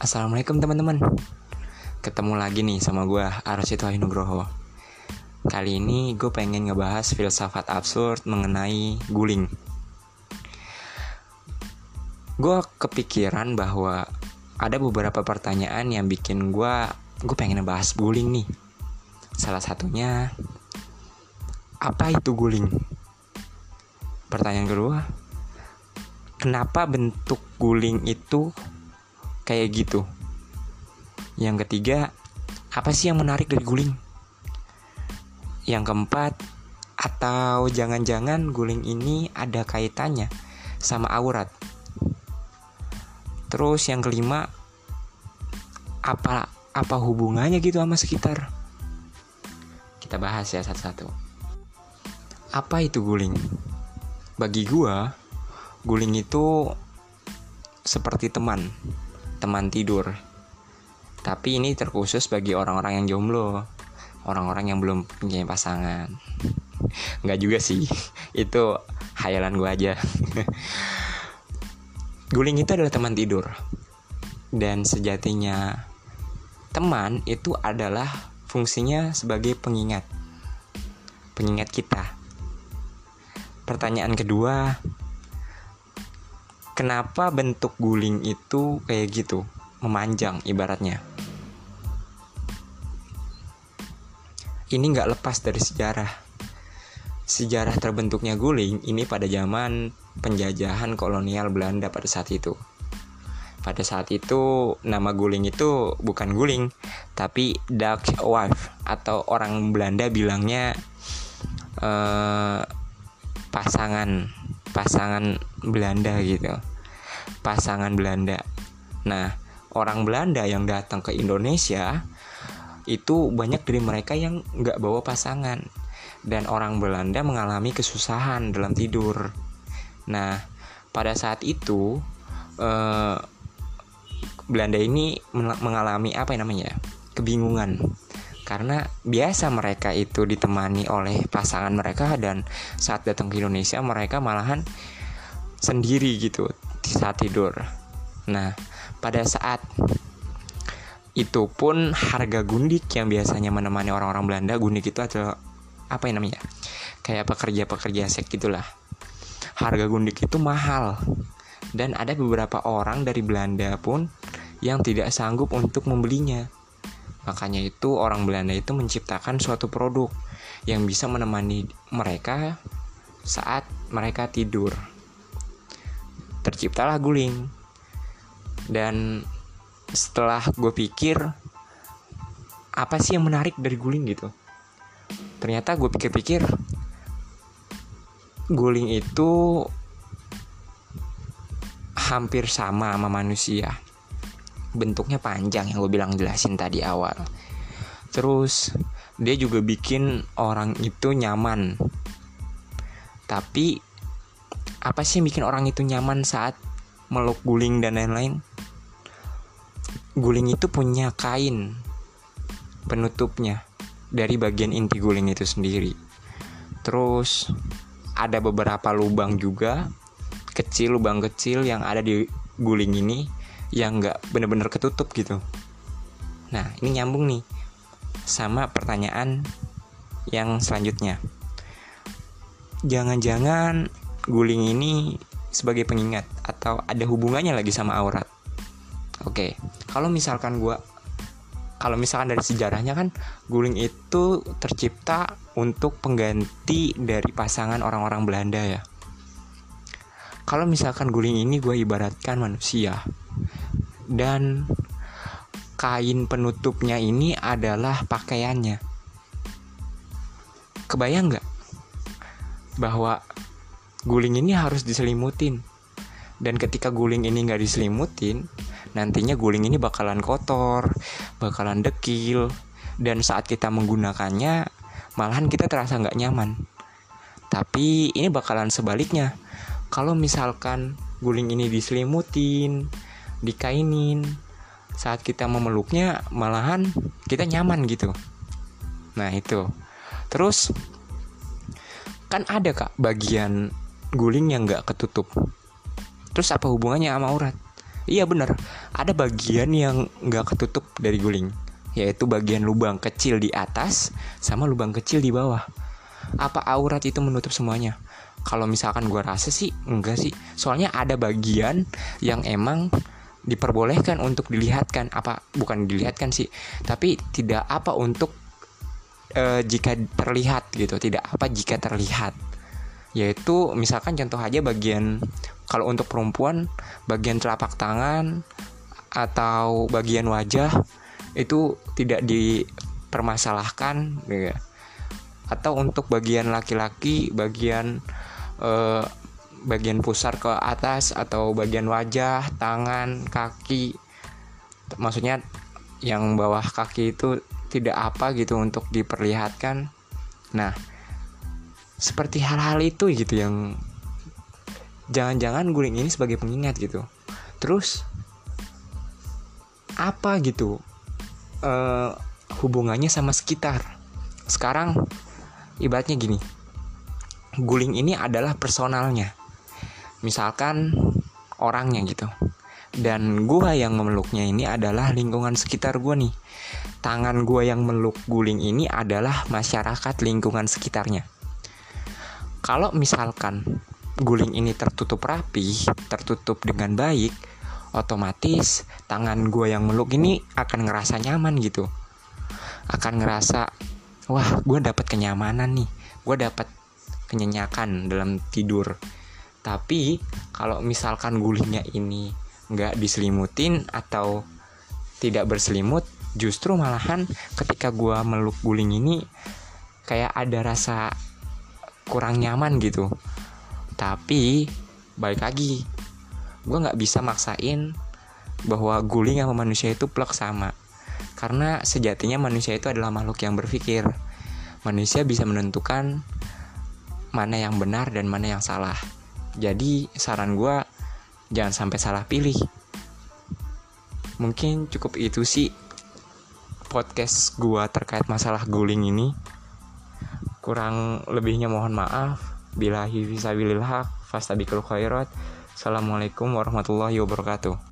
Assalamualaikum teman-teman. Ketemu lagi nih sama gue Arosito Nugroho. Kali ini gue pengen ngebahas filsafat absurd mengenai guling. Gue kepikiran bahwa ada beberapa pertanyaan yang bikin gue Gue pengen ngebahas guling nih. Salah satunya Apa itu guling? Pertanyaan kedua Kenapa bentuk guling itu kayak gitu. Yang ketiga, apa sih yang menarik dari guling? Yang keempat, atau jangan-jangan guling ini ada kaitannya sama aurat. Terus yang kelima, apa apa hubungannya gitu sama sekitar? Kita bahas ya satu-satu. Apa itu guling? Bagi gua, guling itu seperti teman teman tidur. Tapi ini terkhusus bagi orang-orang yang jomblo, orang-orang yang belum punya pasangan. Nggak juga sih, itu hayalan gue aja. Guling itu adalah teman tidur. Dan sejatinya teman itu adalah fungsinya sebagai pengingat. Pengingat kita. Pertanyaan kedua, kenapa bentuk guling itu kayak gitu? Memanjang ibaratnya. Ini nggak lepas dari sejarah. Sejarah terbentuknya guling ini pada zaman penjajahan kolonial Belanda pada saat itu. Pada saat itu nama guling itu bukan guling tapi Dutch wife atau orang Belanda bilangnya eh, pasangan pasangan Belanda gitu pasangan Belanda. Nah, orang Belanda yang datang ke Indonesia itu banyak dari mereka yang nggak bawa pasangan dan orang Belanda mengalami kesusahan dalam tidur. Nah, pada saat itu eh, Belanda ini mengalami apa namanya kebingungan karena biasa mereka itu ditemani oleh pasangan mereka dan saat datang ke Indonesia mereka malahan sendiri gitu saat tidur. Nah, pada saat itu pun harga gundik yang biasanya menemani orang-orang Belanda, gundik itu adalah apa yang namanya? Kayak pekerja-pekerja seks gitulah. Harga gundik itu mahal. Dan ada beberapa orang dari Belanda pun yang tidak sanggup untuk membelinya. Makanya itu orang Belanda itu menciptakan suatu produk yang bisa menemani mereka saat mereka tidur. Terciptalah guling. Dan setelah gue pikir apa sih yang menarik dari guling gitu? Ternyata gue pikir-pikir guling itu hampir sama sama manusia bentuknya panjang yang gue bilang jelasin tadi awal. Terus dia juga bikin orang itu nyaman. Tapi apa sih yang bikin orang itu nyaman saat meluk guling dan lain-lain? Guling itu punya kain penutupnya dari bagian inti guling itu sendiri. Terus ada beberapa lubang juga kecil lubang kecil yang ada di guling ini yang nggak bener-bener ketutup gitu nah ini nyambung nih sama pertanyaan yang selanjutnya jangan-jangan guling ini sebagai pengingat atau ada hubungannya lagi sama aurat. Oke, kalau misalkan gue kalau misalkan dari sejarahnya kan guling itu tercipta untuk pengganti dari pasangan orang-orang Belanda ya. Kalau misalkan guling ini gue ibaratkan manusia dan kain penutupnya ini adalah pakaiannya. Kebayang nggak? Bahwa guling ini harus diselimutin. Dan ketika guling ini nggak diselimutin nantinya guling ini bakalan kotor bakalan dekil. Dan saat kita menggunakannya malahan kita terasa nggak nyaman. Tapi ini bakalan sebaliknya. Kalau misalkan guling ini diselimutin dikainin. Saat kita memeluknya malahan kita nyaman gitu. Nah itu. Terus kan ada kak bagian guling yang nggak ketutup. Terus apa hubungannya sama aurat iya bener. Ada bagian yang nggak ketutup dari guling yaitu bagian lubang kecil di atas sama lubang kecil di bawah. Apa aurat itu menutup semuanya? Kalau misalkan gue rasa sih enggak sih. Soalnya ada bagian yang emang diperbolehkan untuk dilihatkan. Apa bukan dilihatkan sih tapi tidak apa untuk e, jika terlihat gitu. Tidak apa jika terlihat. Yaitu misalkan contoh aja bagian kalau untuk perempuan bagian telapak tangan atau bagian wajah itu tidak dipermasalahkan ya. atau untuk bagian laki-laki bagian eh, bagian pusar ke atas atau bagian wajah tangan kaki. Maksudnya yang bawah kaki itu tidak apa gitu untuk diperlihatkan. Nah seperti hal-hal itu gitu yang jangan-jangan guling ini sebagai pengingat gitu. Terus apa gitu uh, hubungannya sama sekitar? Sekarang ibaratnya gini guling ini adalah personalnya misalkan orangnya gitu dan gua yang memeluknya ini adalah lingkungan sekitar gua nih tangan gua yang meluk guling ini adalah masyarakat lingkungan sekitarnya kalau misalkan guling ini tertutup rapi, tertutup dengan baik, otomatis tangan gue yang meluk ini akan ngerasa nyaman gitu. Akan ngerasa, wah gue dapat kenyamanan nih, gue dapat kenyenyakan dalam tidur. Tapi kalau misalkan gulingnya ini nggak diselimutin atau tidak berselimut, justru malahan ketika gue meluk guling ini kayak ada rasa kurang nyaman gitu. Tapi balik lagi gue nggak bisa maksain bahwa guling sama manusia itu plek sama. Karena sejatinya manusia itu adalah makhluk yang berpikir. Manusia bisa menentukan mana yang benar dan mana yang salah jadi saran gue jangan sampai salah pilih. Mungkin cukup itu sih podcast gue terkait masalah guling ini. Kurang lebihnya mohon maaf. Bila bisa bililhaq fastabikul khairat. Assalamualaikum warahmatullahi wabarakatuh